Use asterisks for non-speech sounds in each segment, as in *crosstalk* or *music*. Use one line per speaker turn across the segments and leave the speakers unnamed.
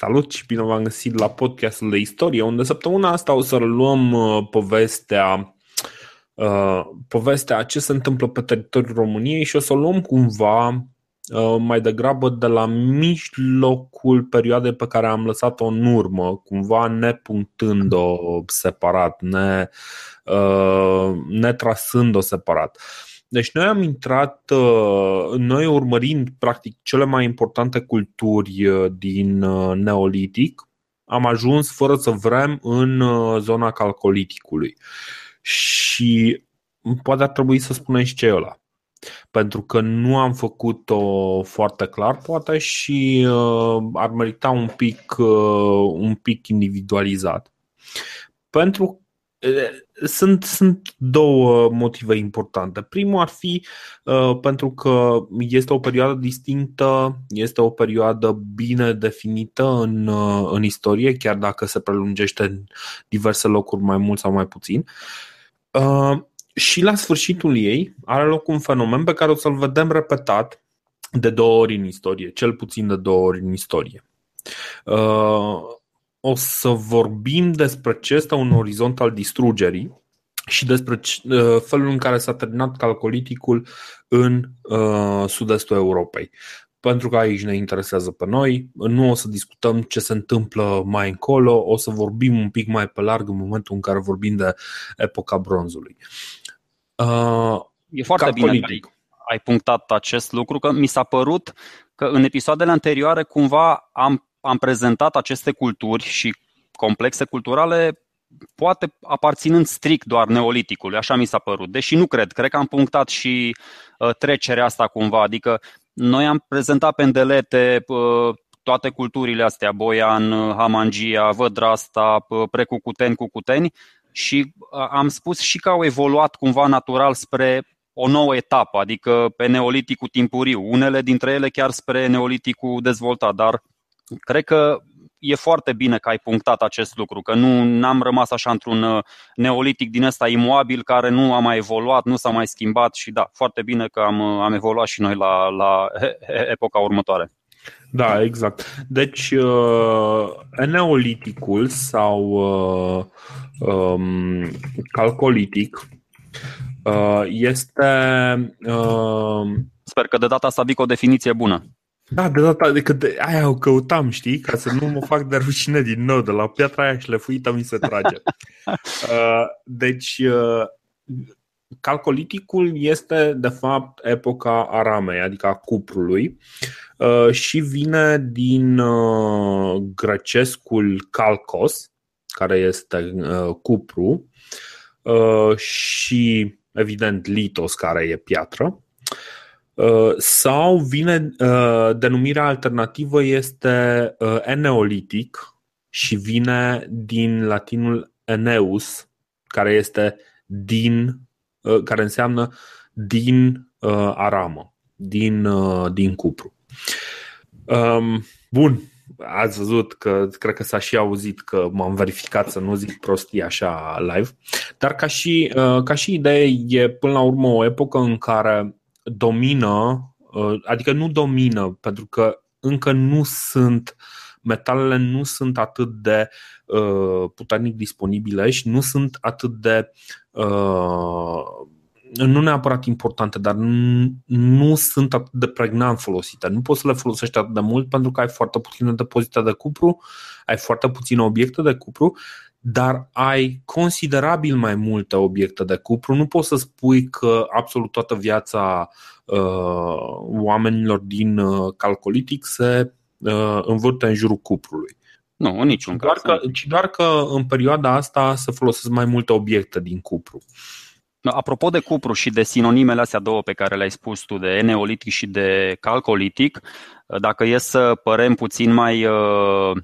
Salut și bine v-am găsit la podcastul de istorie, unde săptămâna asta o să luăm uh, povestea uh, povestea ce se întâmplă pe teritoriul României și o să o luăm cumva uh, mai degrabă de la mijlocul perioadei pe care am lăsat-o în urmă, cumva nepunctând-o separat, ne, uh, netrasând-o separat. Deci noi am intrat, uh, noi urmărind practic cele mai importante culturi uh, din uh, Neolitic, am ajuns fără să vrem în zona calcoliticului. Și poate ar trebui să spunem și ce e ăla. Pentru că nu am făcut-o foarte clar, poate și ar merita un pic, un pic individualizat. Pentru sunt, sunt două motive importante. Primul ar fi uh, pentru că este o perioadă distinctă, este o perioadă bine definită în, uh, în istorie, chiar dacă se prelungește în diverse locuri mai mult sau mai puțin. Uh, și la sfârșitul ei are loc un fenomen pe care o să-l vedem repetat de două ori în istorie, cel puțin de două ori în istorie. Uh, o să vorbim despre ce este un orizont al distrugerii și despre uh, felul în care s-a terminat calcoliticul în uh, sud-estul Europei. Pentru că aici ne interesează pe noi, nu o să discutăm ce se întâmplă mai încolo, o să vorbim un pic mai pe larg în momentul în care vorbim de epoca bronzului.
Uh, e foarte bine că ai, ai punctat acest lucru, că mi s-a părut că în episoadele anterioare cumva am am prezentat aceste culturi și complexe culturale poate aparținând strict doar neoliticului, așa mi s-a părut. Deși nu cred, cred că am punctat și uh, trecerea asta cumva, adică noi am prezentat pe îndelete uh, toate culturile astea, Boian, Hamangia, Vădrasta, uh, Precucuteni, Cucuteni și am spus și că au evoluat cumva natural spre o nouă etapă, adică pe neoliticul timpuriu, unele dintre ele chiar spre neoliticul dezvoltat, dar Cred că e foarte bine că ai punctat acest lucru, că nu am rămas așa într-un uh, neolitic din ăsta imobil care nu a mai evoluat, nu s-a mai schimbat și da, foarte bine că am, uh, am evoluat și noi la, la *laughs* epoca următoare.
Da, exact. Deci, uh, neoliticul sau uh, um, calcolitic uh, este. Uh,
Sper că de data asta vii cu o definiție bună.
Da, de data de când aia o căutam, știi, ca să nu mă fac de rușine din nou, de la piatra aia șlefuită mi se trage. *laughs* Uh, deci, uh, calcoliticul este, de fapt, epoca aramei, adică a cuprului, uh, și vine din grecescul calcos, care este cupru, și, evident, litos, care e piatră. Uh, sau vine uh, denumirea alternativă este uh, eneolitic și vine din latinul eneus, care este din care înseamnă din aramă, din, din cupru. Um, bun, ați văzut că cred că s-a și auzit că m-am verificat să nu zic prostii așa live, dar ca și, ca și idee e până la urmă o epocă în care domină, uh, adică nu domină, pentru că încă nu sunt metalele nu sunt atât de uh, puternic disponibile și nu sunt atât de uh, nu neapărat importante, dar nu, nu sunt atât de pregnant folosite. Nu poți să le folosești atât de mult pentru că ai foarte puține depozite de cupru, ai foarte puține obiecte de cupru dar ai considerabil mai multe obiecte de cupru. Nu poți să spui că absolut toată viața uh, oamenilor din uh, calcolitic se uh, învârte în jurul cuprului.
Nu, în niciun
doar caz. Că, ci doar că în perioada asta se folosesc mai multe obiecte din cupru.
Apropo de cupru și de sinonimele astea două pe care le-ai spus tu, de eneolitic și de calcolitic, dacă e să părem puțin mai uh,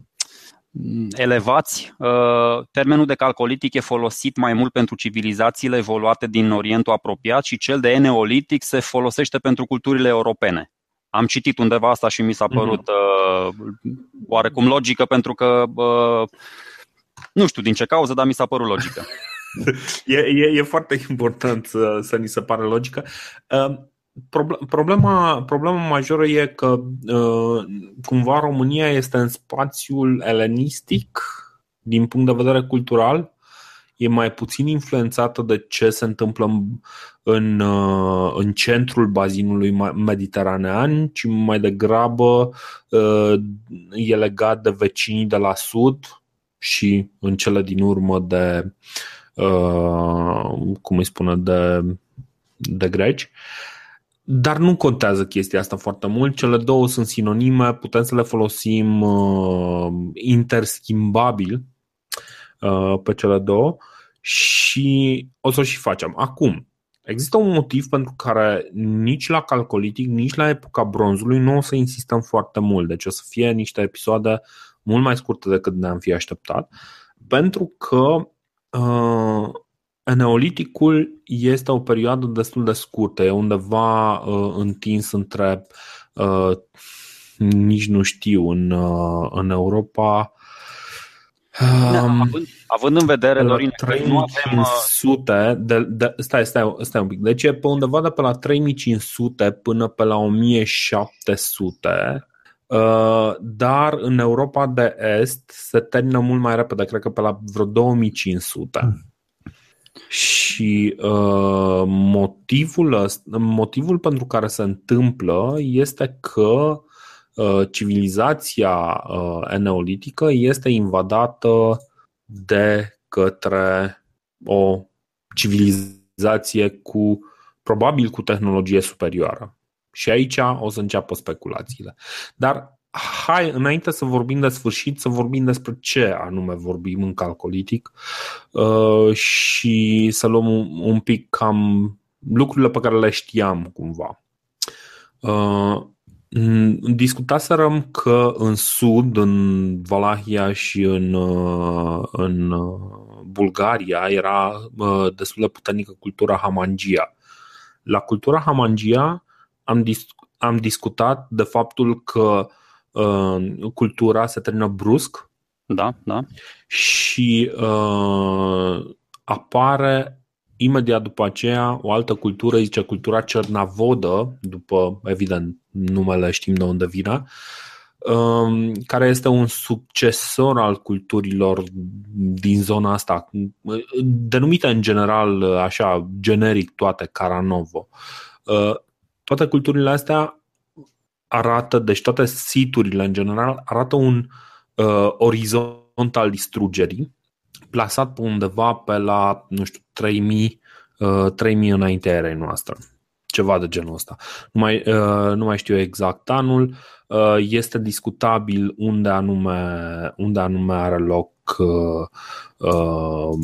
elevați. Uh, termenul de calcolitic e folosit mai mult pentru civilizațiile evoluate din Orientul apropiat și cel de neolitic se folosește pentru culturile europene. Am citit undeva asta și mi s-a mhm. părut uh, oarecum logică pentru că uh, nu știu din ce cauză, dar mi s-a părut logică. *laughs*
e, e, e foarte important să, să ni se pară logică. Uh, Problema, problema majoră e că uh, cumva România este în spațiul elenistic din punct de vedere cultural e mai puțin influențată de ce se întâmplă în, în, uh, în centrul bazinului mediteranean, ci mai degrabă uh, e legat de vecinii de la sud și în cele din urmă de, uh, cum îi spune, de, de greci. Dar nu contează chestia asta foarte mult, cele două sunt sinonime, putem să le folosim uh, interschimbabil Uh, pe cele două și o să o și facem. Acum, există un motiv pentru care nici la calcolitic, nici la epoca bronzului nu o să insistăm foarte mult. Deci o să fie niște episoade mult mai scurte decât ne-am fi așteptat, pentru că uh, Neoliticul este o perioadă destul de scurtă, e undeva uh, întins între, uh, nici nu știu, în, uh, în Europa
da, având, având în vedere, Dorin,
3500 nu avem... de, de, stai, stai, stai un pic. Deci e pe undeva de pe la 3500 până pe la 1700 uh, dar în Europa de Est se termină mult mai repede, cred că pe la vreo 2500. Hmm. Și uh, motivul, motivul pentru care se întâmplă este că Uh, civilizația uh, neolitică este invadată de către o civilizație cu probabil cu tehnologie superioară. Și aici o să înceapă speculațiile. Dar hai, înainte să vorbim de sfârșit, să vorbim despre ce anume vorbim în calcolitic uh, și să luăm un, un pic cam lucrurile pe care le știam cumva. Uh, Mm, discutaserăm că în sud, în Valahia și în, uh, în uh, Bulgaria era uh, destul de puternică cultura Hamangia. La cultura Hamangia am, dis- am discutat de faptul că uh, cultura se termină brusc
da, da.
și uh, apare imediat după aceea o altă cultură, zice cultura cernavodă, după, evident, numele știm de unde vine, um, care este un succesor al culturilor din zona asta, denumită în general, așa, generic toate, Caranovo. Uh, toate culturile astea arată, deci toate siturile în general, arată un uh, orizont al distrugerii, plasat pe undeva pe la, nu știu, 3000, uh, 3000 înaintea erei noastre. Ceva de genul ăsta. Nu mai, uh, nu mai știu exact anul. Uh, este discutabil unde anume, unde anume are loc uh, uh,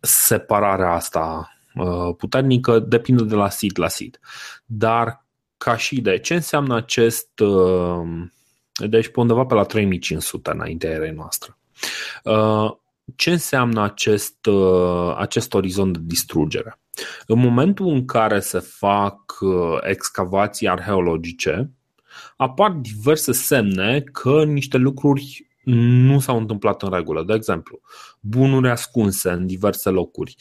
separarea asta uh, puternică. Depinde de la sit la sit. Dar ca și idee, ce înseamnă acest uh, deci pe undeva pe la 3500 înaintea erei noastre. Uh, ce înseamnă acest, uh, acest orizont de distrugere? În momentul în care se fac uh, excavații arheologice, apar diverse semne că niște lucruri nu s-au întâmplat în regulă. De exemplu, bunuri ascunse în diverse locuri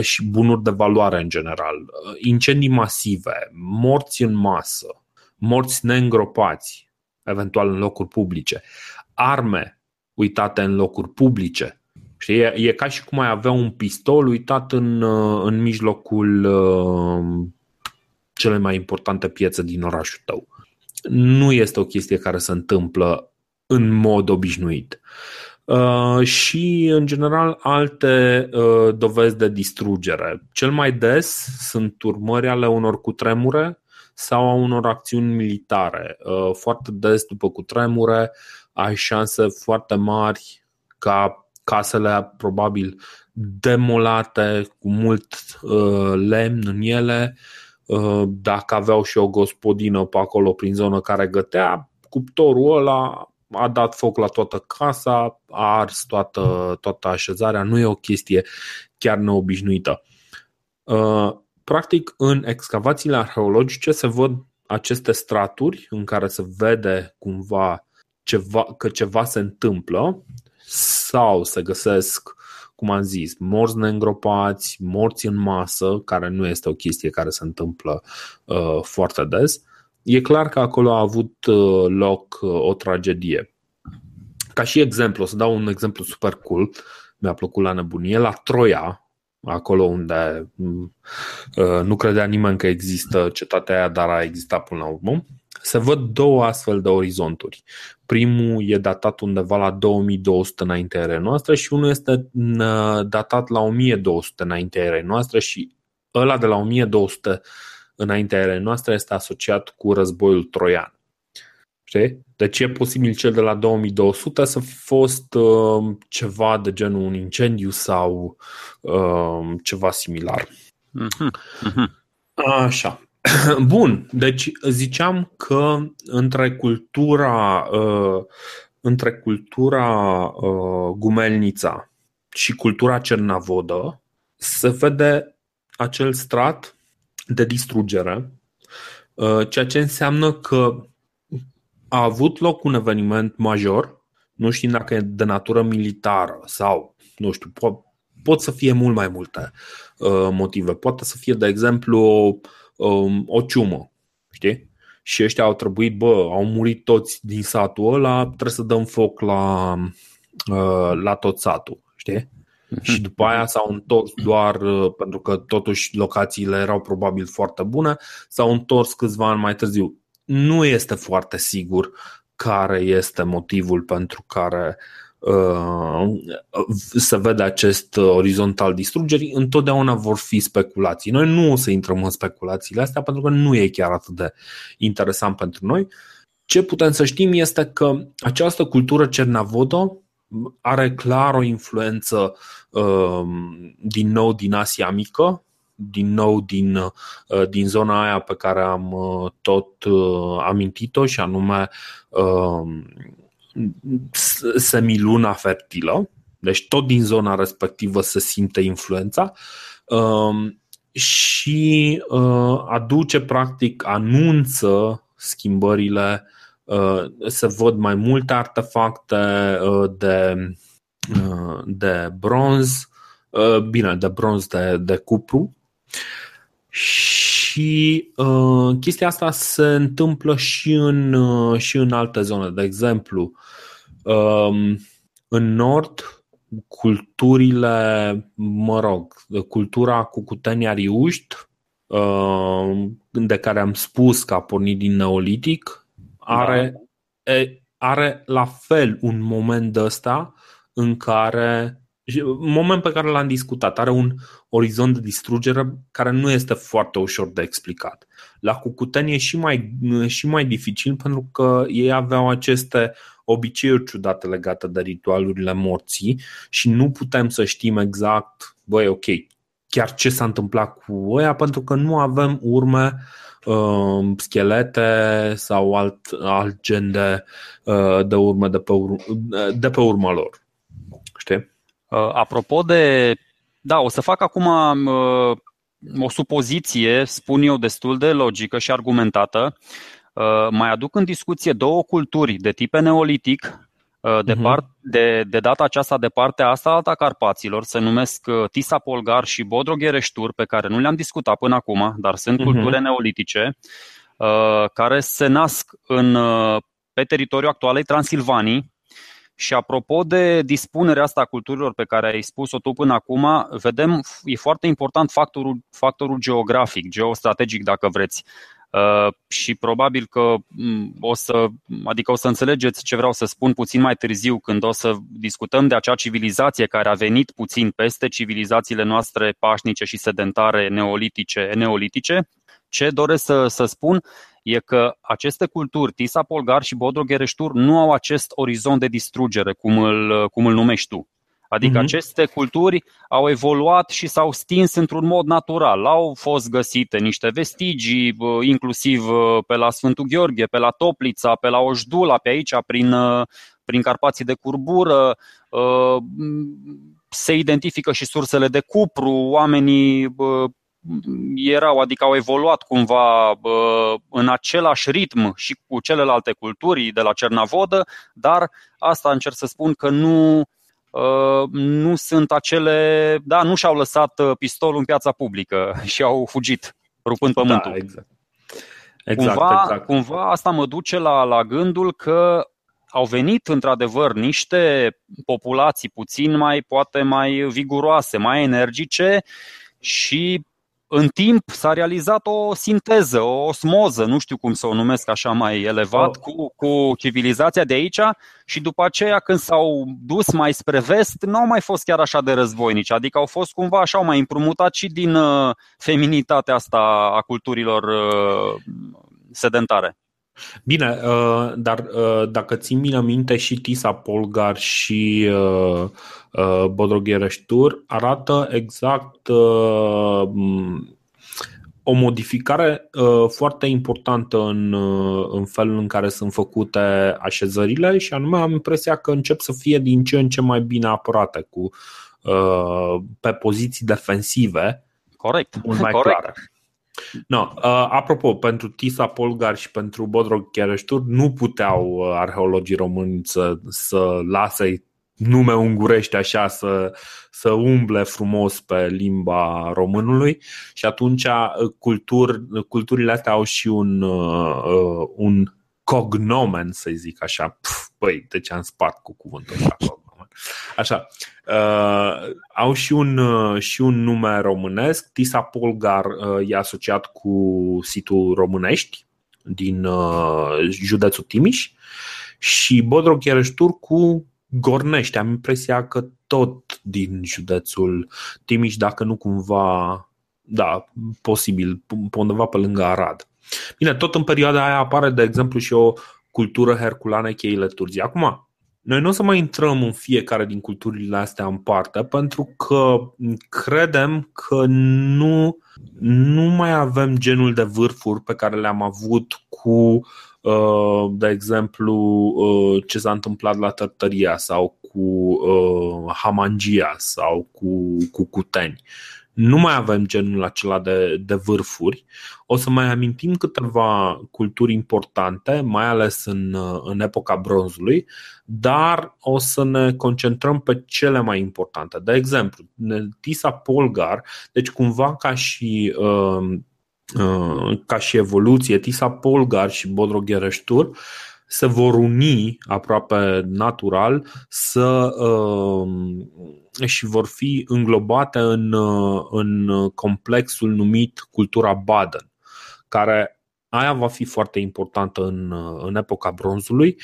și bunuri de valoare în general, incendii masive, morți în masă, morți neîngropați, eventual în locuri publice arme uitate în locuri publice. Știi? E, e ca și cum ai avea un pistol uitat în, uh, în mijlocul uh, cele mai importante piețe din orașul tău. Nu este o chestie care se întâmplă în mod obișnuit. Uh, și, în general, alte uh, dovezi de distrugere. Cel mai des sunt urmări ale unor cutremure sau a unor acțiuni militare. Uh, foarte des, după cutremure, ai șanse foarte mari ca casele probabil demolate cu mult uh, lemn în ele, uh, dacă aveau și o gospodină pe acolo prin zonă care gătea, cuptorul ăla a dat foc la toată casa, a ars toată, toată așezarea, nu e o chestie chiar neobișnuită. Uh, practic, în excavațiile arheologice se văd aceste straturi în care se vede cumva ceva, că ceva se întâmplă sau se găsesc cum am zis, morți neîngropați, morți în masă, care nu este o chestie care se întâmplă uh, foarte des, e clar că acolo a avut uh, loc uh, o tragedie. Ca și exemplu, o să dau un exemplu super cool, mi-a plăcut la nebunie, la Troia, acolo unde uh, nu credea nimeni că există cetatea aia, dar a existat până la urmă, se văd două astfel de orizonturi. Primul e datat undeva la 2200 înainte ere noastră și unul este datat la 1200 înainte ere noastră și ăla de la 1200 înainte ere noastră este asociat cu războiul troian. Știi? Deci e posibil cel de la 2200 să fi fost uh, ceva de genul un incendiu sau uh, ceva similar. Mm-hmm. Mm-hmm. Așa. *clears throat* Bun, deci ziceam că între cultura, uh, între cultura uh, gumelnița și cultura cernavodă se vede acel strat de distrugere, uh, ceea ce înseamnă că a avut loc un eveniment major, nu știm dacă e de natură militară sau, nu știu, pot, pot să fie mult mai multe uh, motive. Poate să fie, de exemplu, um, o ciumă, știi? Și ăștia au trebuit, bă, au murit toți din satul ăla, trebuie să dăm foc la, uh, la tot satul, știi? Mhm. Și după aia s-au întors doar uh, pentru că totuși locațiile erau probabil foarte bune, s-au întors câțiva ani mai târziu nu este foarte sigur care este motivul pentru care uh, se vede acest orizont al distrugerii, întotdeauna vor fi speculații. Noi nu o să intrăm în speculațiile astea pentru că nu e chiar atât de interesant pentru noi. Ce putem să știm este că această cultură cernavodă are clar o influență uh, din nou din Asia Mică, din nou din, uh, din zona aia pe care am uh, tot uh, amintit-o și anume semiluna fertilă, deci tot din zona respectivă se simte influența. Um, și aduce practic, anunță schimbările, se văd mai multe artefacte de, de bronz, bine, de bronz de, de cupru și uh, chestia asta se întâmplă și în, uh, și în alte zone. De exemplu, uh, în nord, culturile, mă rog, cultura cu cutenia riuști, uh, de care am spus că a pornit din neolitic, are, da. e, are la fel un moment de ăsta în care moment pe care l-am discutat, are un orizont de distrugere care nu este foarte ușor de explicat. La Cucuteni e și mai, și mai dificil pentru că ei aveau aceste obiceiuri ciudate legate de ritualurile morții și nu putem să știm exact, băi, ok, chiar ce s-a întâmplat cu ăia pentru că nu avem urme uh, schelete sau alt, alt gen de, uh, de urme de pe, ur- de pe urma lor. Știi?
Uh, apropo de. Da, o să fac acum uh, o supoziție, spun eu, destul de logică și argumentată. Uh, mai aduc în discuție două culturi de tip neolitic, de, mhm. part, de, de data aceasta de partea asta alta Carpaților, se numesc Tisa Polgar și Bodroghereștur, pe care nu le-am discutat până acum, dar sunt uh-huh. culturi neolitice, care se nasc în, pe teritoriul actualei Transilvanii, și apropo de dispunerea asta a culturilor pe care ai spus-o tu până acum, vedem, e foarte important factorul, factorul geografic, geostrategic, dacă vreți. Uh, și probabil că mm, o să, adică o să înțelegeți ce vreau să spun puțin mai târziu când o să discutăm de acea civilizație care a venit puțin peste civilizațiile noastre pașnice și sedentare neolitice, neolitice. Ce doresc să, să spun e că aceste culturi, Tisa Polgar și Bodroghereștur, nu au acest orizont de distrugere, cum îl, cum îl numești tu. Adică uh-huh. aceste culturi au evoluat și s-au stins într-un mod natural. Au fost găsite niște vestigii, inclusiv pe la Sfântul Gheorghe, pe la Toplița, pe la Ojdula, pe aici, prin, prin Carpații de Curbură. Se identifică și sursele de cupru, oamenii erau, adică au evoluat cumva în același ritm și cu celelalte culturi de la Cernavodă, dar asta încerc să spun că nu, nu sunt acele, da, nu și-au lăsat pistolul în piața publică *laughs* și au fugit, rupând da, pământul.
Da, exact. Exact,
cumva,
exact.
cumva asta mă duce la, la gândul că au venit într-adevăr niște populații puțin mai, poate mai viguroase, mai energice și în timp s-a realizat o sinteză, o osmoză, nu știu cum să o numesc așa mai elevat, oh. cu, cu civilizația de aici și după aceea când s-au dus mai spre vest, nu au mai fost chiar așa de războinici, adică au fost cumva așa, au mai împrumutat și din uh, feminitatea asta a culturilor uh, sedentare.
Bine, uh, dar uh, dacă țin bine minte și Tisa Polgar și uh, Bodroghereștur arată exact o modificare foarte importantă în, în felul în care sunt făcute așezările și anume am impresia că încep să fie din ce în ce mai bine apărate cu pe poziții defensive.
Corect.
Mult mai
Corect.
clare. No, uh, apropo, pentru Tisa Polgar și pentru Bodrog Chereștur nu puteau uh, arheologii români să, să lase nume ungurești așa să, să umble frumos pe limba românului și atunci uh, cultur, culturile astea au și un, uh, uh, un cognomen, să zic așa. Pf, băi, de ce am spart cu cuvântul ăsta? Așa. Uh, au și un, uh, și un nume românesc. Tisa Polgar uh, e asociat cu situl Românești din uh, județul Timiș și Bodrog Chereștur cu Gornești. Am impresia că tot din județul Timiș, dacă nu cumva, da, posibil, pe undeva pe lângă Arad. Bine, tot în perioada aia apare, de exemplu, și o cultură herculană cheile Turzii. Acum, noi nu o să mai intrăm în fiecare din culturile astea în parte, pentru că credem că nu, nu mai avem genul de vârfuri pe care le-am avut cu, uh, de exemplu, uh, ce s-a întâmplat la Tărtăria sau cu uh, Hamangia sau cu, cu Cuteni nu mai avem genul acela de, de vârfuri. O să mai amintim câteva culturi importante, mai ales în, în epoca bronzului, dar o să ne concentrăm pe cele mai importante. De exemplu, Tisa Polgar, deci cumva ca și uh, uh, ca și evoluție, Tisa Polgar și Bodroghereștur se vor uni aproape natural să uh, și vor fi înglobate în, uh, în complexul numit cultura Baden, care aia va fi foarte importantă în, uh, în epoca bronzului.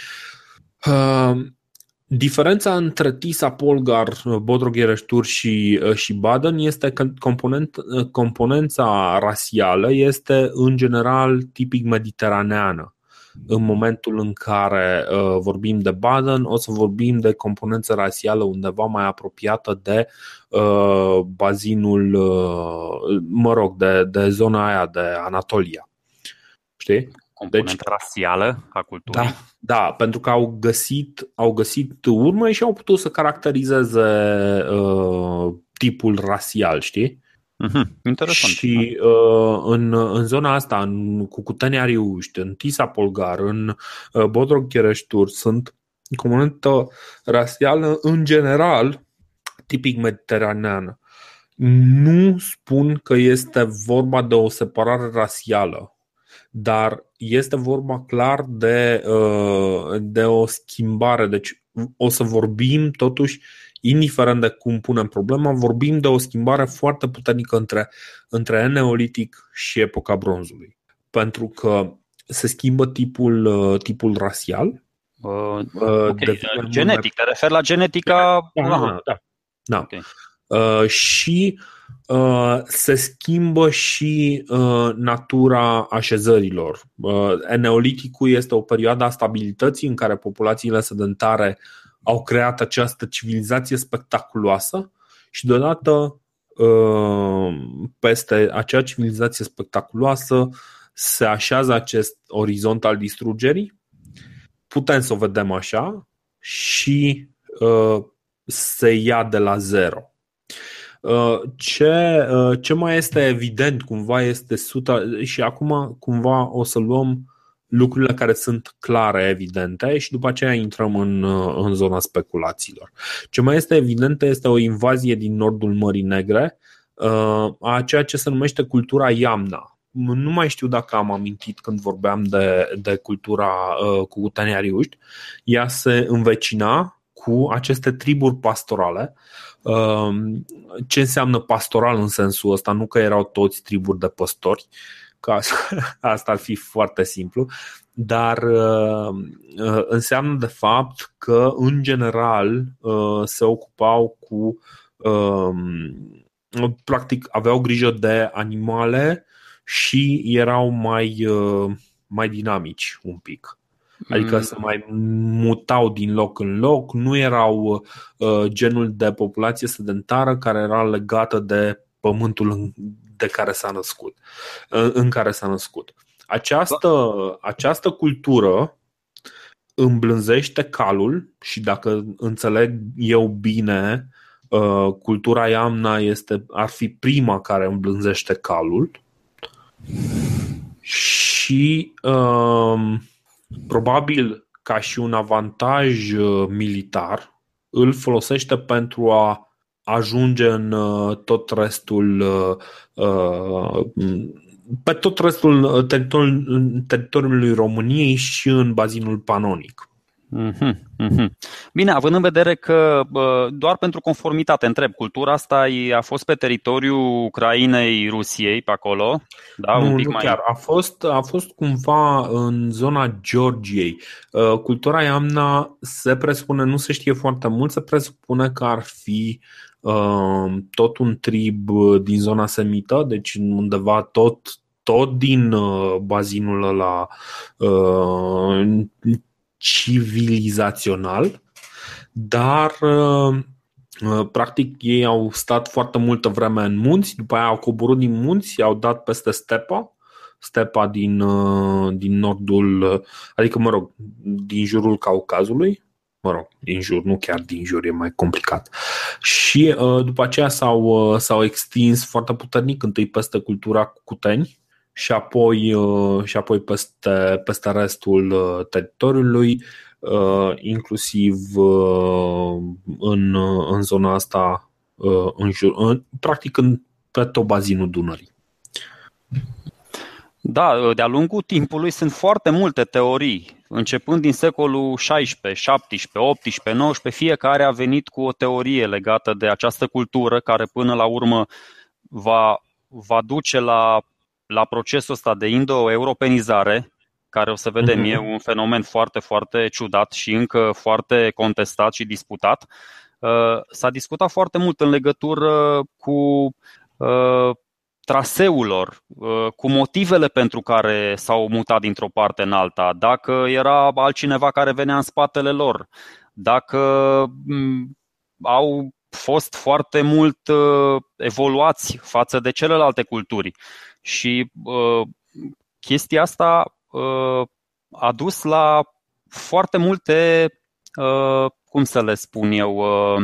Diferența între Tisa, Polgar, Bodroghereștur și, și Baden este că component, componența rasială este în general tipic mediteraneană în momentul în care uh, vorbim de Baden, o să vorbim de componență rasială undeva mai apropiată de uh, bazinul, uh, mă rog, de, de zona aia de Anatolia. Știi?
Componentă deci, rasială a culturii.
Da, da, pentru că au găsit, au găsit urme și au putut să caracterizeze uh, tipul rasial, știi?
Uh-huh. Interesant.
Și uh, în, în zona asta, în Cucutenia Riuști, în Tisa Polgar, în uh, Bodrog Chereștur, sunt comunită rasială în general tipic mediteraneană. Nu spun că este vorba de o separare rasială, dar este vorba clar de, uh, de o schimbare. Deci o să vorbim totuși indiferent de cum punem problema, vorbim de o schimbare foarte puternică între, între neolitic și epoca bronzului. Pentru că se schimbă tipul, uh, tipul rasial.
Uh, uh okay. Genetic, te referi la genetica.
Da, da, da. da. da. Okay. Uh, și uh, se schimbă și uh, natura așezărilor. Uh, Neoliticul este o perioadă a stabilității în care populațiile sedentare au creat această civilizație spectaculoasă și deodată uh, peste acea civilizație spectaculoasă se așează acest orizont al distrugerii. Putem să o vedem așa și uh, se ia de la zero. Uh, ce, ce mai este evident cumva este suta și acum cumva o să luăm lucrurile care sunt clare, evidente și după aceea intrăm în, în zona speculațiilor. Ce mai este evident este o invazie din nordul Mării Negre a ceea ce se numește cultura Iamna. Nu mai știu dacă am amintit când vorbeam de, de cultura uh, cu Ariuști. Ea se învecina cu aceste triburi pastorale. Uh, ce înseamnă pastoral în sensul ăsta? Nu că erau toți triburi de păstori, că *laughs* asta ar fi foarte simplu, dar uh, înseamnă de fapt că în general se ocupau cu practic aveau grijă de animale și erau mai, uh, mai dinamici un pic. Adică mm. se mai mutau din loc în loc, nu erau uh, genul de populație sedentară care era legată de pământul de care s-a născut, uh, în care s-a născut. Această, această cultură îmblânzește calul și dacă înțeleg eu bine, Uh, cultura Iamna este, ar fi prima care îmblânzește calul și uh, probabil ca și un avantaj uh, militar îl folosește pentru a ajunge în uh, tot restul pe tot restul teritoriului României și în bazinul panonic.
Mm-hmm, mm-hmm. Bine, având în vedere că doar pentru conformitate, întreb, cultura asta a fost pe teritoriul Ucrainei, Rusiei, pe acolo?
Da, nu, un pic nu mai... chiar. A fost, a fost cumva în zona Georgiei. Uh, cultura Iamna se presupune, nu se știe foarte mult, se presupune că ar fi uh, tot un trib din zona semită, deci undeva tot tot din uh, bazinul ăla uh, civilizațional, dar uh, uh, practic ei au stat foarte multă vreme în munți, după aia au coborât din munți, au dat peste stepa, stepa din, uh, din nordul, adică mă rog, din jurul Caucazului, mă rog, din jur, nu chiar din jur, e mai complicat. Și după aceea s-au, s-au extins foarte puternic întâi peste cultura Cuteni, și apoi, uh, și apoi peste, peste restul uh, teritoriului, uh, inclusiv în, în zona asta, în jur, în, practic în, pe tot bazinul Dunării.
Da, de-a lungul timpului sunt foarte multe teorii, începând din secolul XVI, XVII, XVIII, XIX, fiecare a venit cu o teorie legată de această cultură care până la urmă va, va duce la la procesul ăsta de indo-europenizare, care o să vedem, mm-hmm. e un fenomen foarte, foarte ciudat și încă foarte contestat și disputat. Uh, s-a discutat foarte mult în legătură cu uh, traseul lor, uh, cu motivele pentru care s-au mutat dintr-o parte în alta, dacă era altcineva care venea în spatele lor, dacă mm, au fost foarte mult evoluați față de celelalte culturi. Și uh, chestia asta uh, a dus la foarte multe, uh, cum să le spun eu, uh,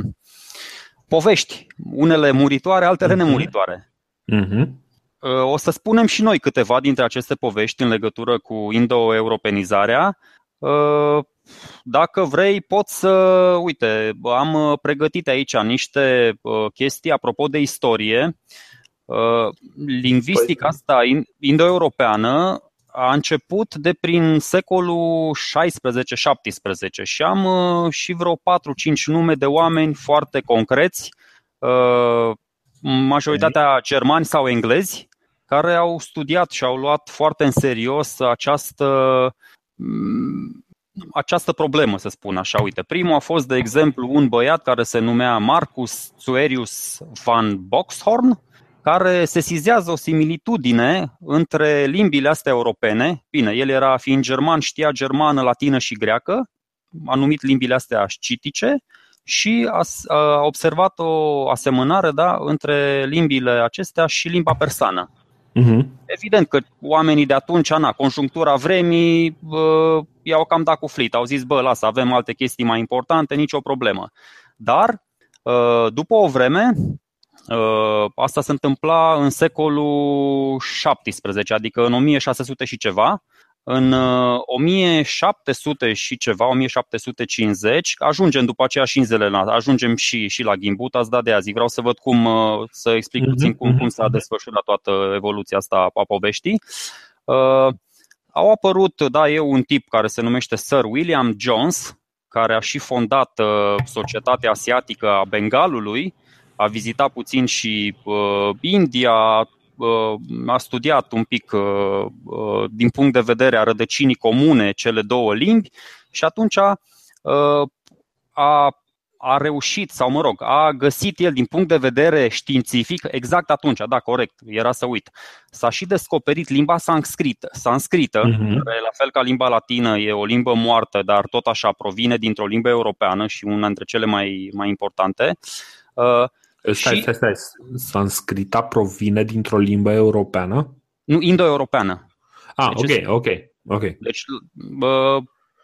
povești. Unele muritoare, altele uh-huh. nemuritoare. Uh-huh. Uh, o să spunem și noi câteva dintre aceste povești în legătură cu indo-europenizarea. Uh, dacă vrei, pot să. Uite, am pregătit aici niște uh, chestii apropo de istorie. Uh, lingvistica păi- asta indo-europeană a început de prin secolul 16-17 și am uh, și vreo 4-5 nume de oameni foarte concreți, uh, majoritatea germani sau englezi, care au studiat și au luat foarte în serios această, mm, această problemă, să spun așa. Uite, primul a fost, de exemplu, un băiat care se numea Marcus Suerius van Boxhorn, care sesizează o similitudine între limbile astea europene. Bine, el era fiind german, știa germană, latină și greacă, a numit limbile astea scitice și a, a observat o asemănare da, între limbile acestea și limba persană. Uh-huh. Evident că oamenii de atunci, na, conjunctura vremii, uh, i-au cam dat cu flit. Au zis, bă, lasă, avem alte chestii mai importante, nicio problemă. Dar, uh, după o vreme, Uh, asta se întâmpla în secolul XVII, adică în 1600 și ceva. În 1700 uh, și ceva, 1750, ajungem după aceea și în Zeeland, ajungem și, și la Gimbut, ați dat de azi. Vreau să văd cum, uh, să explic puțin mhm, cum, cum mhm, s-a mhm. desfășurat toată evoluția asta a poveștii. Uh, au apărut, da, e un tip care se numește Sir William Jones, care a și fondat uh, Societatea Asiatică a Bengalului, a vizitat puțin și uh, India, Uh, a studiat un pic uh, uh, din punct de vedere a rădăcinii comune cele două limbi și atunci a, a reușit, sau mă rog, a găsit el din punct de vedere științific, exact atunci, da, corect, era să uit, s-a și descoperit limba sanscrită, sanscrită uh-huh. care, la fel ca limba latină, e o limbă moartă, dar tot așa provine dintr-o limbă europeană și una dintre cele mai, mai importante.
Stai, și... stai, stai. Sanscrita provine dintr-o limbă europeană?
Nu, indo-europeană.
Ah, deci, ok, ok. ok.
Deci, bă,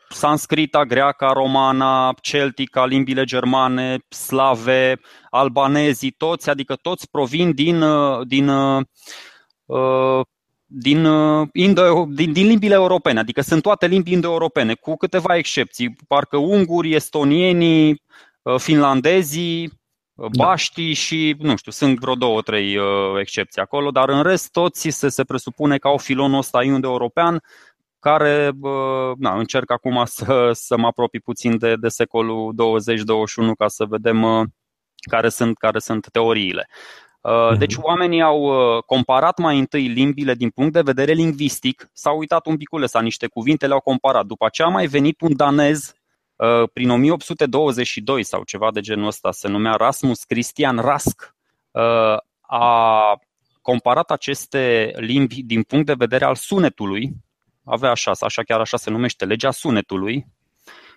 sanscrita, greaca, romana, celtica, limbile germane, slave, albanezii, toți, adică toți provin din, din, uh, din, indo, din, din limbile europene, adică sunt toate limbi indo-europene, cu câteva excepții, parcă unguri, estonienii, finlandezii, da. Baștii da. și, nu știu, sunt vreo două, trei uh, excepții acolo, dar în rest toți se, se presupune că au filonul ăsta indo-european care uh, na, încerc acum să, să mă apropii puțin de, de secolul 20-21 ca să vedem uh, care sunt, care sunt teoriile. Uh, deci mhm. oamenii au uh, comparat mai întâi limbile din punct de vedere lingvistic, s-au uitat un picules la niște cuvinte, le-au comparat. După aceea a mai venit un danez Uh, prin 1822 sau ceva de genul ăsta, se numea Rasmus Christian Rask, uh, a comparat aceste limbi din punct de vedere al sunetului, avea așa, așa chiar așa se numește, legea sunetului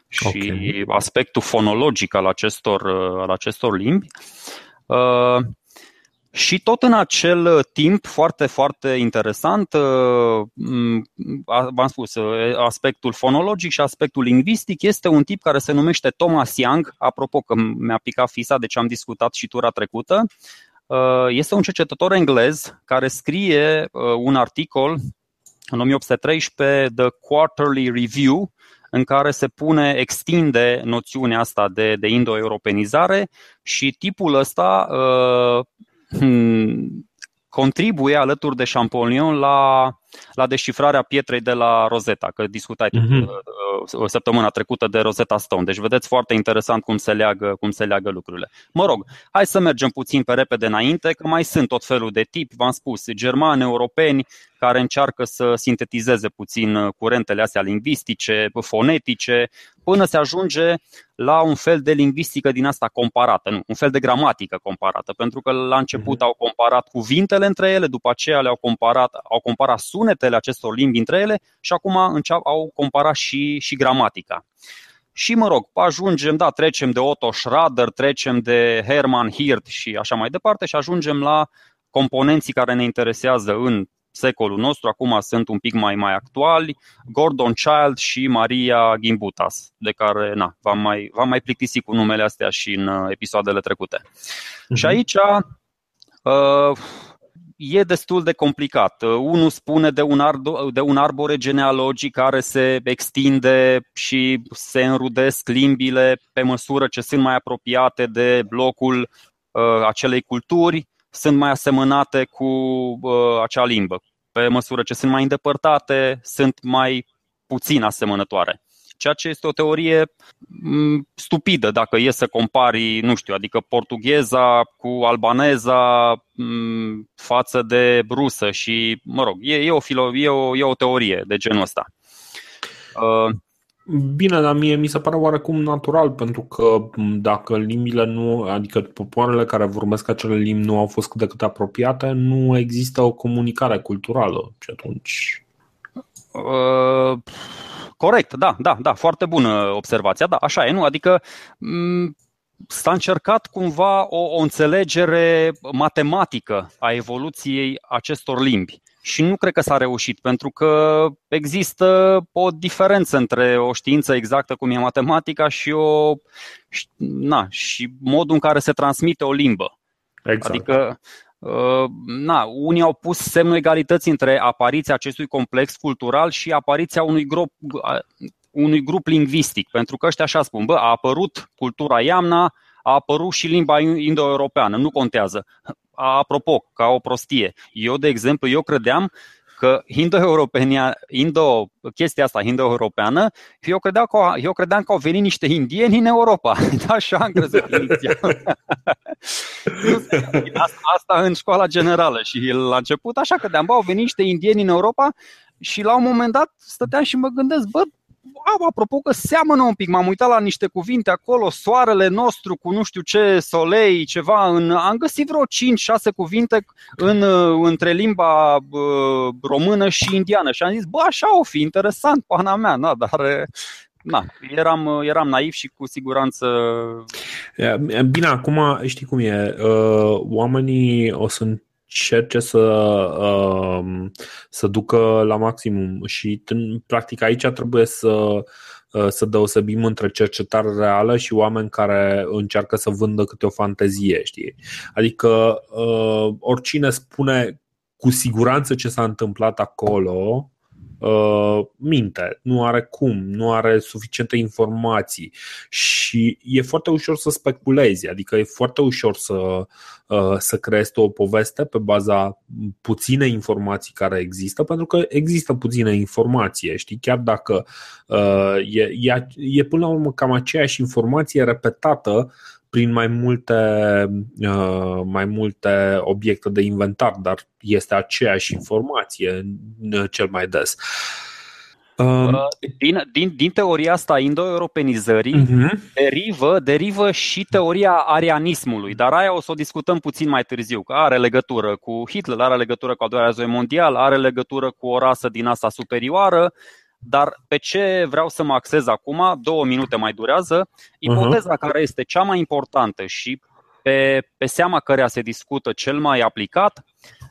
și okay. aspectul fonologic al acestor, uh, al acestor limbi. Și tot în acel uh, timp foarte, foarte interesant, uh, v-am spus, uh, aspectul fonologic și aspectul lingvistic este un tip care se numește Thomas Young, apropo că mi-a picat fisa, deci am discutat și tura trecută. Este un cercetător englez care scrie un articol în 1813, The Quarterly Review, în care se pune, extinde noțiunea asta de, de indo-europenizare și tipul ăsta Hmm, contribuie alături de Champollion la, la descifrarea pietrei de la Rosetta, că discutai mm-hmm. uh, săptămâna trecută de Rosetta Stone. Deci vedeți foarte interesant cum se, leagă, cum se leagă lucrurile. Mă rog, hai să mergem puțin pe repede înainte, că mai sunt tot felul de tip, v-am spus, germani, europeni, care încearcă să sintetizeze puțin uh, curentele astea lingvistice, fonetice, până se ajunge la un fel de lingvistică din asta comparată, nu, un fel de gramatică comparată, pentru că la început mm-hmm. au comparat cuvintele între ele, după aceea le-au comparat, au comparat sunetele acestor limbi între ele și acum înceap, au comparat și, și gramatica. Și mă rog, ajungem, da, trecem de Otto Schrader, trecem de Hermann Hirt și așa mai departe și ajungem la componenții care ne interesează în secolul nostru, acum sunt un pic mai, mai actuali, Gordon Child și Maria Gimbutas, de care na, v-am, mai, v-am mai plictisit cu numele astea și în uh, episoadele trecute. Uh-huh. Și aici uh, e destul de complicat. Uh, unul spune de un, ardo, de un arbore genealogic care se extinde și se înrudesc limbile pe măsură ce sunt mai apropiate de blocul uh, acelei culturi sunt mai asemănate cu uh, acea limbă. Pe măsură ce sunt mai îndepărtate, sunt mai puțin asemănătoare. Ceea ce este o teorie mm, stupidă dacă e să compari, nu știu, adică portugheza cu albaneza mm, față de rusă și, mă rog, e, e, o, filo, e, o, e o teorie de genul ăsta.
Uh, Bine, dar mie mi se pare oarecum natural, pentru că dacă limbile nu, adică popoarele care vorbesc acele limbi nu au fost cât de cât apropiate, nu există o comunicare culturală și atunci...
Uh, corect, da, da, da, foarte bună observația, da, așa e, nu? Adică m- s-a încercat cumva o, o înțelegere matematică a evoluției acestor limbi. Și nu cred că s-a reușit, pentru că există o diferență între o știință exactă cum e matematica și, o, na, și modul în care se transmite o limbă.
Exact.
Adică na, unii au pus semnul egalității între apariția acestui complex cultural și apariția unui grup, unui grup lingvistic, pentru că ăștia așa spun, bă, a apărut cultura Iamna, a apărut și limba indo-europeană, nu contează. Apropo, ca o prostie, eu, de exemplu, eu credeam că indo-europenia, indo, chestia asta indo-europeană, eu credeam, că, eu credeam că au venit niște indieni în Europa. *laughs* Da, așa am crezut inițial. *laughs* asta, asta în școala generală și la început așa credeam, bă, au venit niște indieni în Europa și la un moment dat stăteam și mă gândesc, bă, a, apropo că seamănă un pic, m-am uitat la niște cuvinte acolo, soarele nostru cu nu știu ce, solei, ceva, în, am găsit vreo 5-6 cuvinte în, între limba uh, română și indiană și am zis, bă, așa o fi, interesant, pana mea, na, dar na, eram, eram naiv și cu siguranță.
Bine, acum știi cum e. Oamenii o să încerce să, uh, să ducă la maximum și practic aici trebuie să uh, să deosebim între cercetare reală și oameni care încearcă să vândă câte o fantezie, știi? Adică uh, oricine spune cu siguranță ce s-a întâmplat acolo uh, minte, nu are cum, nu are suficiente informații și e foarte ușor să speculezi, adică e foarte ușor să, uh, să creezi o poveste pe baza puține informații care există, pentru că există puține informație, știi, chiar dacă uh, e, e, e până la urmă cam aceeași informație repetată prin mai multe, uh, mai multe obiecte de inventar, dar este aceeași informație cel mai des.
Um, uh, din, din, din teoria asta indo-europenizării uh-huh. derivă, derivă și teoria arianismului, dar aia o să o discutăm puțin mai târziu, că are legătură cu Hitler, are legătură cu al doilea război mondial, are legătură cu o rasă din asta superioară dar pe ce vreau să mă axez acum, două minute mai durează, ipoteza uh-huh. care este cea mai importantă și pe, pe seama căreia se discută cel mai aplicat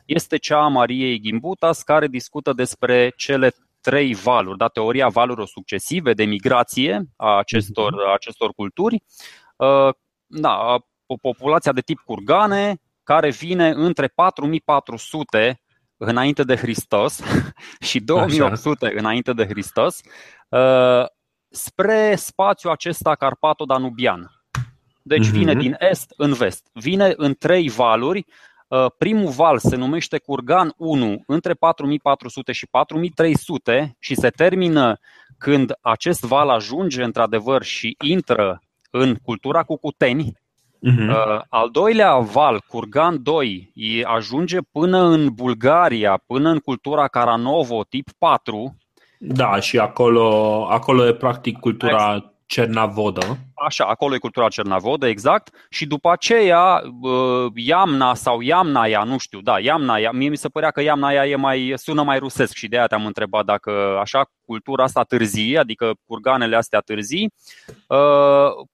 este cea a Mariei Gimbutas, care discută despre cele trei valuri, da, teoria valurilor succesive de migrație a acestor, uh-huh. acestor culturi. Uh, da, o populația de tip curgane, care vine între 4400 înainte de Hristos *laughs* și 2800 Așa. înainte de Hristos uh, spre spațiul acesta carpato-danubian. Deci mhm. vine din est în vest. Vine în trei valuri. Uh, primul val se numește Curgan 1 între 4400 și 4300 și se termină când acest val ajunge într-adevăr și intră în cultura cucuteni, Uh-huh. Al doilea val, Kurgan 2, ajunge până în Bulgaria, până în cultura Caranovo, tip 4.
Da, și acolo, acolo e practic cultura Cernavodă.
Așa, acolo e cultura Cernavodă, exact. Și după aceea, Iamna sau Iamnaia, nu știu, da, Iamnaia, mie mi se părea că Iamnaia e mai, sună mai rusesc și de aia te-am întrebat dacă așa cultura asta târzii, adică curganele astea târzii,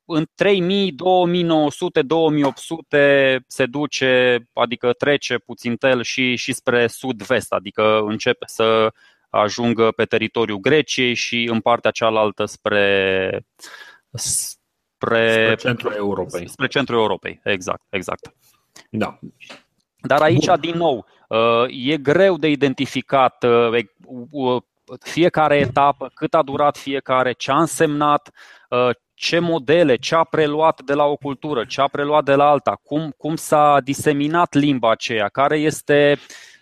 în 3000, 2900, 2800 se duce, adică trece puțin tel și, și spre sud-vest, adică începe să ajungă pe teritoriul Greciei și în partea cealaltă spre
spre, spre centrul Europei.
Spre centrul Europei, exact, exact.
Da.
Dar aici, Bun. din nou, uh, e greu de identificat uh, uh, fiecare etapă, cât a durat fiecare, ce a însemnat, ce modele, ce a preluat de la o cultură, ce a preluat de la alta, cum, cum s-a diseminat limba aceea, care este Uh,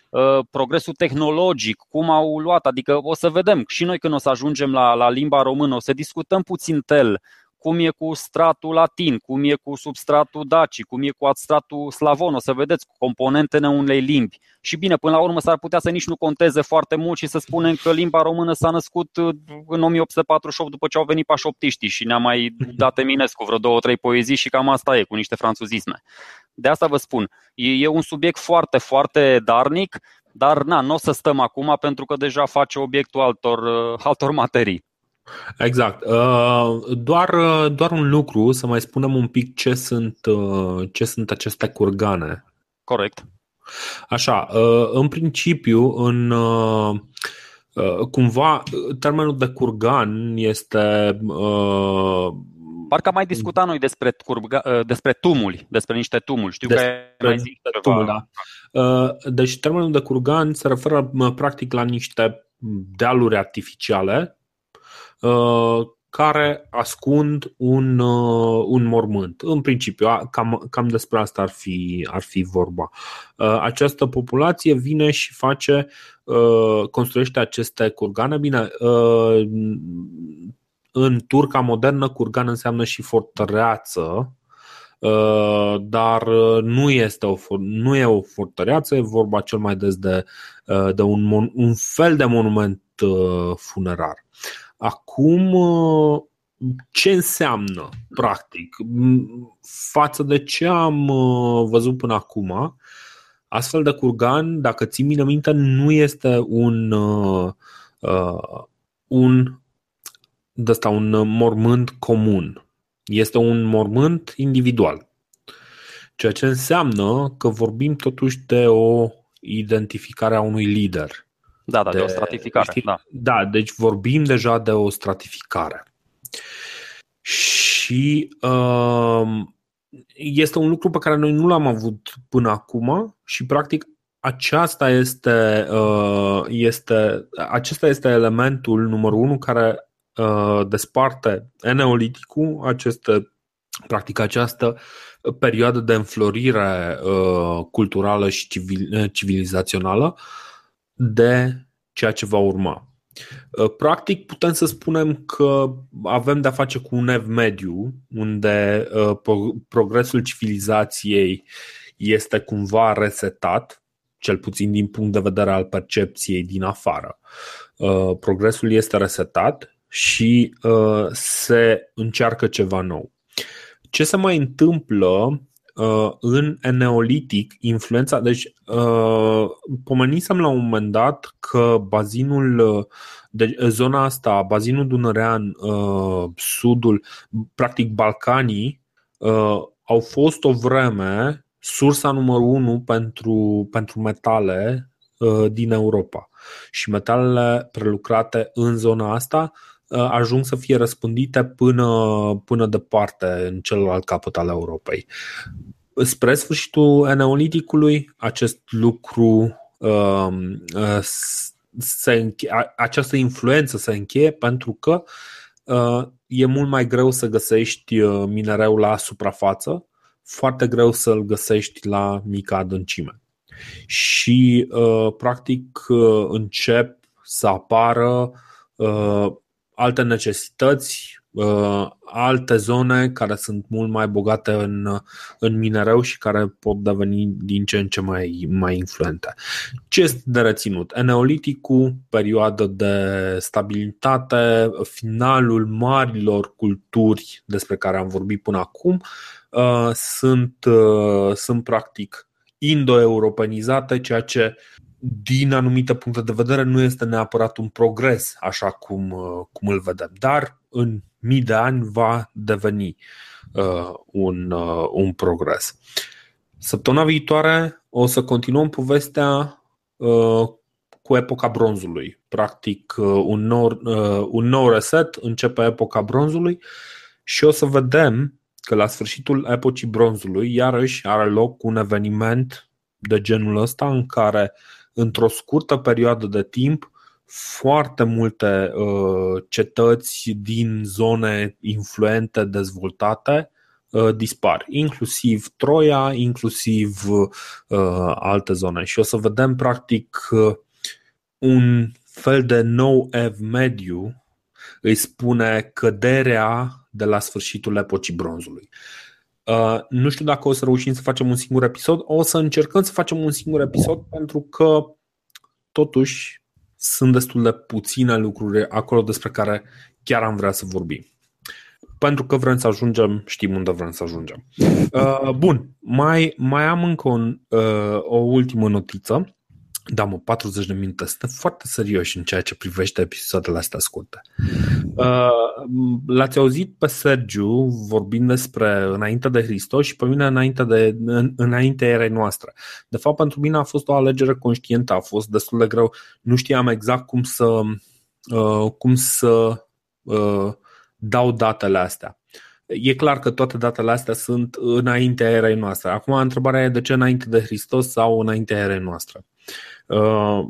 progresul tehnologic, cum au luat, adică o să vedem. Și noi când o să ajungem la, la limba română, o să discutăm puțin tel, cum e cu stratul latin, cum e cu substratul daci, cum e cu stratul slavon, o să vedeți componentele unei limbi. Și bine, până la urmă s-ar putea să nici nu conteze foarte mult și să spunem că limba română s-a născut uh, în 1848 după ce au venit pașoptiștii și ne-a mai dat Eminescu vreo două, trei poezii și cam asta e, cu niște franțuzisme. De asta vă spun, e, e un subiect foarte, foarte darnic, dar na, nu o să stăm acum pentru că deja face obiectul altor, uh, altor materii.
Exact. Uh, doar, doar un lucru, să mai spunem un pic ce sunt, uh, ce sunt aceste curgane.
Corect.
Așa, în principiu, în cumva, termenul de curgan este
Parcă am mai discutat noi despre, curga, despre tumuli, despre niște tumuli. Știu despre că mai zic ceva. Tumul, da.
Deci termenul de curgan se referă practic la niște dealuri artificiale care ascund un, uh, un mormânt. În principiu, cam, cam despre asta ar fi, ar fi vorba. Uh, această populație vine și face, uh, construiește aceste curgane. Bine, în turca modernă, curgan înseamnă și fortăreață, dar nu este o, nu e o fortăreață, e vorba cel mai des de, de un, un fel de monument funerar. Acum, uh, ce înseamnă, practic, față de ce am uh, văzut până acum, astfel de curgan, dacă ții mine minte, nu este un, uh, un, de asta, un mormânt comun. Este un mormânt individual. Ceea ce înseamnă că vorbim totuși de o identificare a unui lider
da, da, de, de o stratificare. Știi? Da.
da, deci vorbim deja de o stratificare. Și uh, este un lucru pe care noi nu l-am avut până acum și practic aceasta este, uh, este, acesta este elementul numărul unu care uh, desparte eneoliticul, aceste, practic această perioadă de înflorire uh, culturală și civil, civilizațională de ceea ce va urma. Uh, practic, putem să spunem că avem de-a face cu un ev mediu, unde uh, progresul civilizației este cumva resetat, cel puțin din punct de vedere al percepției din afară. Uh, progresul este resetat și se încearcă ceva nou. Ce se mai întâmplă uh, în neolitic influența, deci uh, pomenisem la un moment dat că bazinul, uh, de, zona asta, bazinul dunărean, uh, sudul, practic Balcanii, uh, au fost o vreme sursa numărul unu pentru, pentru metale uh, din Europa. Și metalele prelucrate în zona asta uh, ajung să fie răspândite până, până departe în celălalt capăt al Europei spre sfârșitul Neoliticului acest lucru um, uh, se încheie, această influență se încheie pentru că uh, e mult mai greu să găsești uh, minereu la suprafață, foarte greu să-l găsești la mică adâncime. Și practic încep să apară alte necesități Uh, alte zone care sunt mult mai bogate în, în minereu și care pot deveni din ce în ce mai, mai influente. Ce este de reținut? Eneoliticul, perioadă de stabilitate, finalul marilor culturi despre care am vorbit până acum, uh, sunt, uh, sunt practic indo-europenizate, ceea ce din anumite puncte de vedere nu este neapărat un progres așa cum, cum îl vedem, dar în mii de ani va deveni uh, un, uh, un progres. Săptămâna viitoare o să continuăm povestea uh, cu epoca bronzului. Practic, uh, un nou, uh, un nou reset începe epoca bronzului și o să vedem că la sfârșitul epocii bronzului iarăși are loc un eveniment de genul ăsta în care într-o scurtă perioadă de timp foarte multe uh, cetăți din zone influente, dezvoltate, uh, dispar, inclusiv Troia, inclusiv uh, alte zone. Și o să vedem, practic, uh, un fel de nou ev mediu îi spune căderea de la sfârșitul epocii bronzului. Uh, nu știu dacă o să reușim să facem un singur episod, o să încercăm să facem un singur episod pentru că totuși sunt destul de puține lucruri acolo despre care chiar am vrea să vorbim. Pentru că vrem să ajungem, știm unde vrem să ajungem. Uh, bun, mai, mai am încă un, uh, o ultimă notiță da, mă, 40 de minute. Suntem foarte serioși în ceea ce privește episoadele astea scurte. Uh, l-ați auzit pe Sergiu vorbind despre înainte de Hristos și pe mine înainte de în, înainte erei noastre. De fapt, pentru mine a fost o alegere conștientă, a fost destul de greu. Nu știam exact cum să, uh, cum să uh, dau datele astea. e clar că toate datele astea sunt înaintea erei noastre. Acum, întrebarea e de ce înainte de Hristos sau înaintea erei noastre. Uh,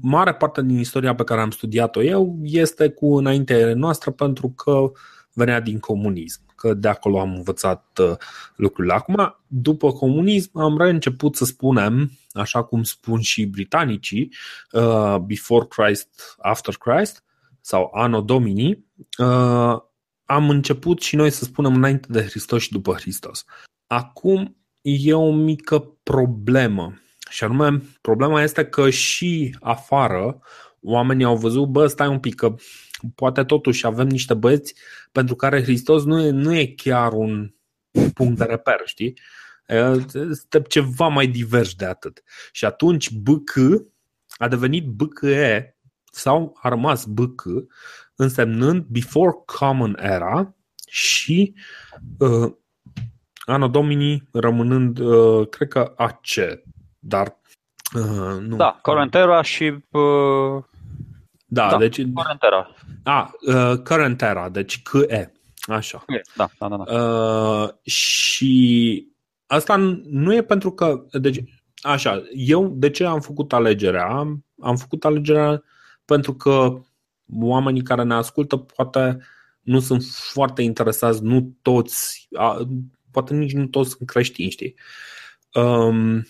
mare parte din istoria pe care am studiat-o eu este cu înaintea erei noastre pentru că venea din comunism, că de acolo am învățat uh, lucrurile. Acum, după comunism, am reînceput să spunem, așa cum spun și britanicii, uh, before Christ, after Christ, sau anno domini, uh, am început și noi să spunem înainte de Hristos și după Hristos. Acum e o mică problemă. Și anume, problema este că și afară oamenii au văzut, bă, stai un pic, că poate totuși avem niște băieți pentru care Hristos nu e, nu e chiar un punct de reper, știi? Este ceva mai divers de atât. Și atunci BC a devenit BCE sau a rămas BC însemnând Before Common Era și uh, Anno Domini rămânând, uh, cred că AC, dar uh, nu.
Da, Current Era și uh,
da, da, deci
Current Era.
A, uh, Current Era, deci QE. Așa.
Da, da, da. da.
Uh, și asta nu e pentru că deci așa, eu de ce am făcut alegerea? Am, am făcut alegerea pentru că oamenii care ne ascultă poate nu sunt foarte interesați, nu toți, poate nici nu toți sunt creștini, știi? Um,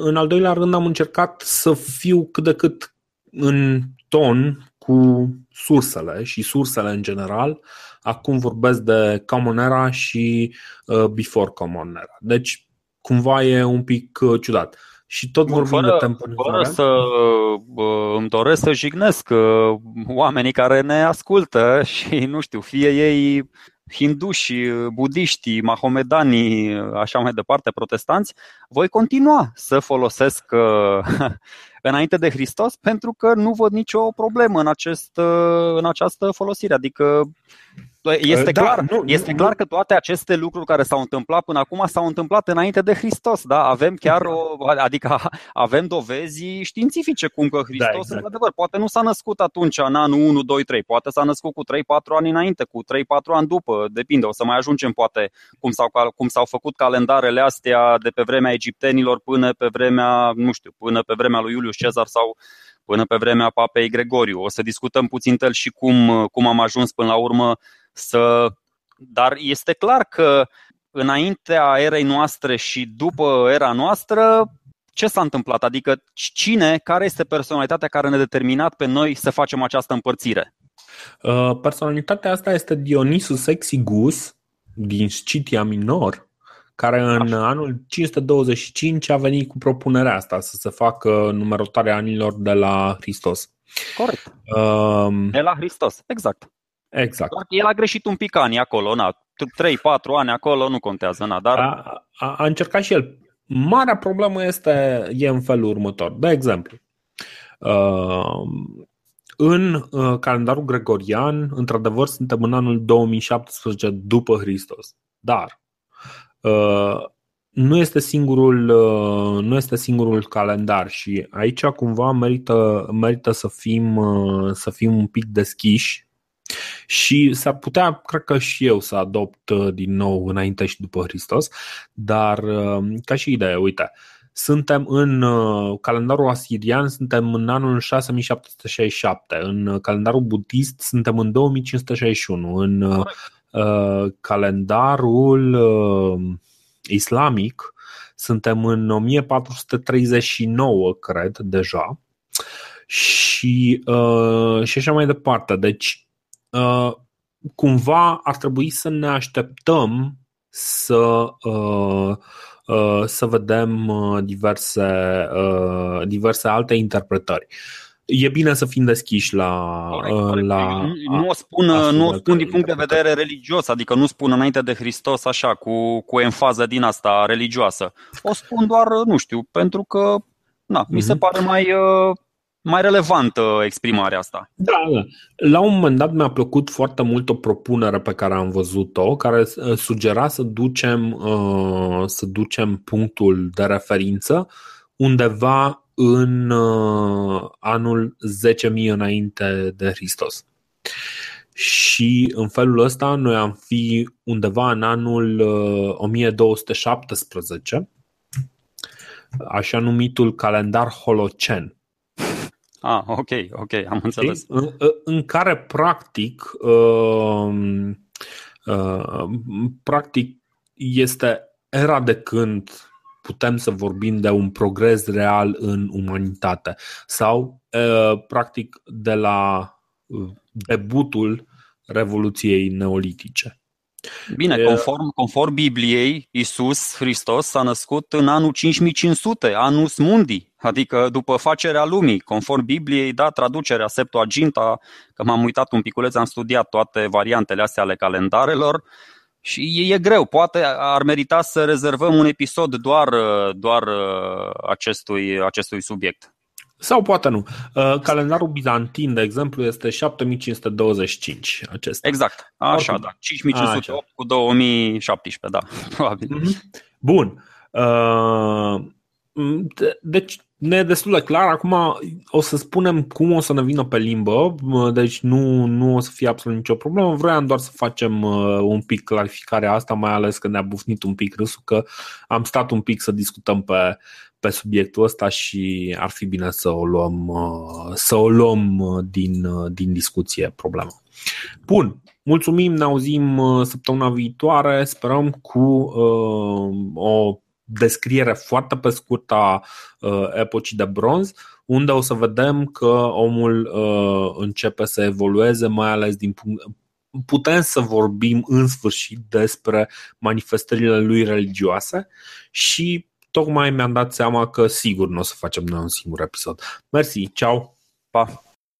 în al doilea rând am încercat să fiu cât de cât în ton cu sursele și sursele în general. Acum vorbesc de Common Era și uh, Before Common Era. Deci cumva e un pic uh, ciudat. Și tot vorbim fără, de temporizare.
Fără să uh, îmi doresc să jignesc uh, oamenii care ne ascultă *laughs* și, nu știu, fie ei hinduși, budiști, mahomedani, așa mai departe, protestanți, voi continua să folosesc *laughs* înainte de Hristos pentru că nu văd nicio problemă în, acest, în această folosire. Adică este, da, clar, nu, este nu, clar că toate aceste lucruri care s-au întâmplat până acum s-au întâmplat înainte de Hristos. Da? Avem chiar o, *laughs* adică *laughs* avem dovezi științifice cum că Hristos, da, exact. adevăr, poate nu s-a născut atunci în anul 1, 2, 3, poate s-a născut cu 3-4 ani înainte, cu 3-4 ani după, depinde, o să mai ajungem poate cum s-au, cum s-au făcut calendarele astea de pe vremea egiptenilor până pe vremea, nu știu, până pe vremea lui Iulius Cezar sau până pe vremea papei Gregoriu. O să discutăm puțin tel și cum, cum am ajuns până la urmă să. Dar este clar că înaintea erei noastre și după era noastră, ce s-a întâmplat? Adică cine, care este personalitatea care ne-a determinat pe noi să facem această împărțire?
Uh, personalitatea asta este Dionisus Exigus din Scitia Minor, care în Așa. anul 525 a venit cu propunerea asta să se facă numerotarea anilor de la Hristos.
Corect. Uh, de la Hristos, exact.
Exact.
El a greșit un pic ani acolo, na, 3-4 ani acolo nu contează, na, dar...
A, a, a încercat și el. Marea problemă este, e în felul următor. De exemplu, uh, în uh, calendarul gregorian, într-adevăr, suntem în anul 2017 după Hristos. Dar uh, nu este singurul, uh, nu este singurul calendar și aici cumva merită, merită să, fim, uh, să fim un pic deschiși și s-ar putea, cred că și eu să adopt uh, din nou înainte și după Hristos, dar uh, ca și idee, uite, suntem în uh, calendarul asirian, suntem în anul 6767, în calendarul budist suntem în 2561, în uh, calendarul uh, islamic suntem în 1439, cred, deja. Și, uh, și așa mai departe. Deci, Uh, cumva ar trebui să ne așteptăm să, uh, uh, să vedem diverse, diverse alte interpretări. E bine să fim deschiși la.
Corect, la nu o spun, nu o spun din punct de vedere religios, adică nu spun înainte de Hristos așa, cu, cu enfază din asta religioasă. O spun doar, nu știu, pentru că na, mi se mhm. pare mai, mai relevantă exprimarea asta.
Da, da. La un moment dat mi-a plăcut foarte mult o propunere pe care am văzut-o, care uh, sugera să ducem, uh, să ducem punctul de referință undeva în uh, anul 10.000 înainte de Hristos. și în felul ăsta noi am fi undeva în anul 1217, așa numitul calendar holocen.
Ah, ok, ok, am înțeles.
În, în care practic uh, uh, practic este era de când putem să vorbim de un progres real în umanitate sau uh, practic de la debutul Revoluției Neolitice.
Bine, conform, conform Bibliei, Isus Hristos s-a născut în anul 5500, anus mundi, adică după facerea lumii. Conform Bibliei, da, traducerea Septuaginta, că m-am uitat un piculeț, am studiat toate variantele astea ale calendarelor și e, e greu. Poate ar merita să rezervăm un episod doar, doar acestui, acestui subiect.
Sau poate nu. Uh, calendarul bizantin, de exemplu, este 7525. Acesta.
Exact. Așa, Oricum. da. 5508 Așa. cu 2017, da. *laughs* Probabil. Mm-hmm.
Bun. Uh, deci ne e destul de clar. Acum o să spunem cum o să ne vină pe limbă, deci nu, nu o să fie absolut nicio problemă. Vreau doar să facem uh, un pic clarificarea asta, mai ales că ne-a bufnit un pic râsul, că am stat un pic să discutăm pe, pe subiectul ăsta și ar fi bine să o luăm, uh, să o luăm uh, din, uh, din discuție problema. Bun, mulțumim, ne auzim săptămâna viitoare, sperăm cu uh, o descriere foarte pe scurt a uh, epocii de bronz, unde o să vedem că omul uh, începe să evolueze, mai ales din punct, putem să vorbim în sfârșit despre manifestările lui religioase și tocmai mi-am dat seama că sigur nu o să facem noi un singur episod. Mersi, ceau!
Pa!